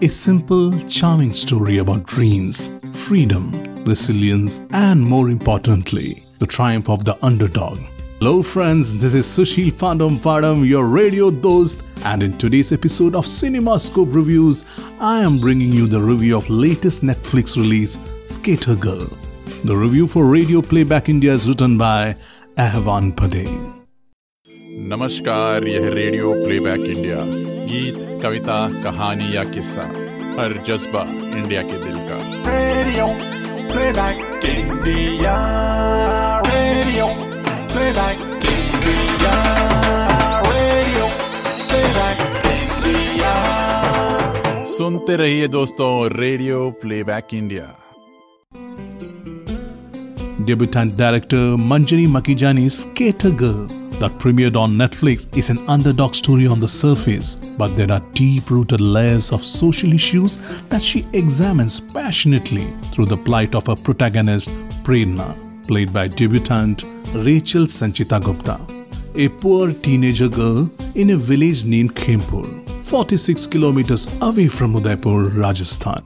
A simple, charming story about dreams, freedom, resilience, and more importantly, the triumph of the underdog. Hello, friends, this is Sushil Pandam Padam, your radio dost, and in today's episode of Cinema Scope Reviews, I am bringing you the review of latest Netflix release, Skater Girl. The review for Radio Playback India is written by Ahvan Padel. नमस्कार यह radio playback India गीत कविता कहानी या किस्सा हर जज्बा India के दिल का। रेडियो सुनते रहिए दोस्तों radio playback India debutante director Manjari Makijany skater girl that premiered on Netflix is an underdog story on the surface, but there are deep rooted layers of social issues that she examines passionately through the plight of her protagonist, Prerna, played by debutant Rachel Sanchita Gupta, a poor teenager girl in a village named Khempur, 46 kilometers away from Udaipur, Rajasthan.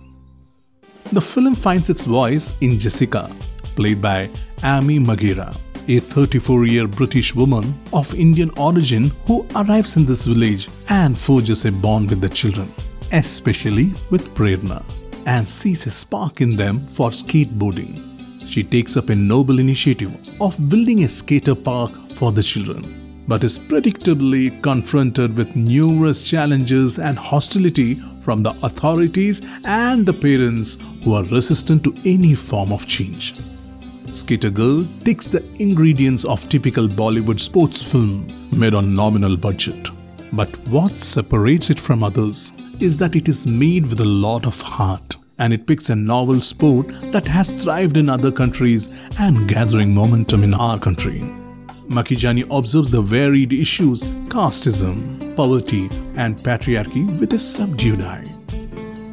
The film finds its voice in Jessica, played by Amy Maghera, a 34 year British woman of Indian origin who arrives in this village and forges a bond with the children, especially with Prerna, and sees a spark in them for skateboarding. She takes up a noble initiative of building a skater park for the children, but is predictably confronted with numerous challenges and hostility from the authorities and the parents who are resistant to any form of change. Skater Girl takes the ingredients of typical Bollywood sports film made on nominal budget. But what separates it from others is that it is made with a lot of heart and it picks a novel sport that has thrived in other countries and gathering momentum in our country. Makijany observes the varied issues casteism, poverty, and patriarchy with a subdued eye.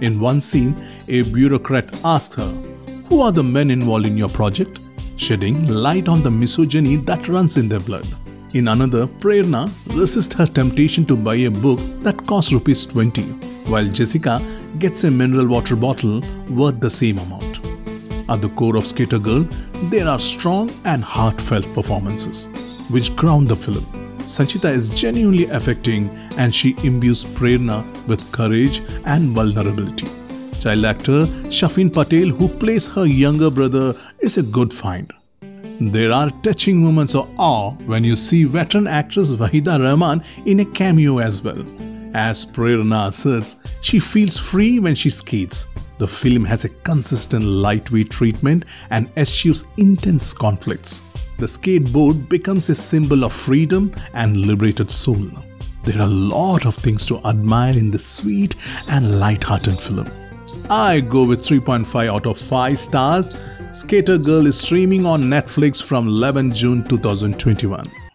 In one scene, a bureaucrat asks her, Who are the men involved in your project? shedding light on the misogyny that runs in their blood. In another, Prerna resists her temptation to buy a book that costs rupees 20, while Jessica gets a mineral water bottle worth the same amount. At the core of Skater Girl, there are strong and heartfelt performances, which ground the film. Sanchita is genuinely affecting and she imbues Prerna with courage and vulnerability. Child actor Shafin Patel, who plays her younger brother, is a good find. There are touching moments of awe when you see veteran actress Waheeda Rehman in a cameo as well. As Prerna asserts, she feels free when she skates. The film has a consistent lightweight treatment and eschews intense conflicts. The skateboard becomes a symbol of freedom and liberated soul. There are a lot of things to admire in this sweet and light-hearted film. I go with 3.5 out of 5 stars. Skater Girl is streaming on Netflix from 11 June 2021.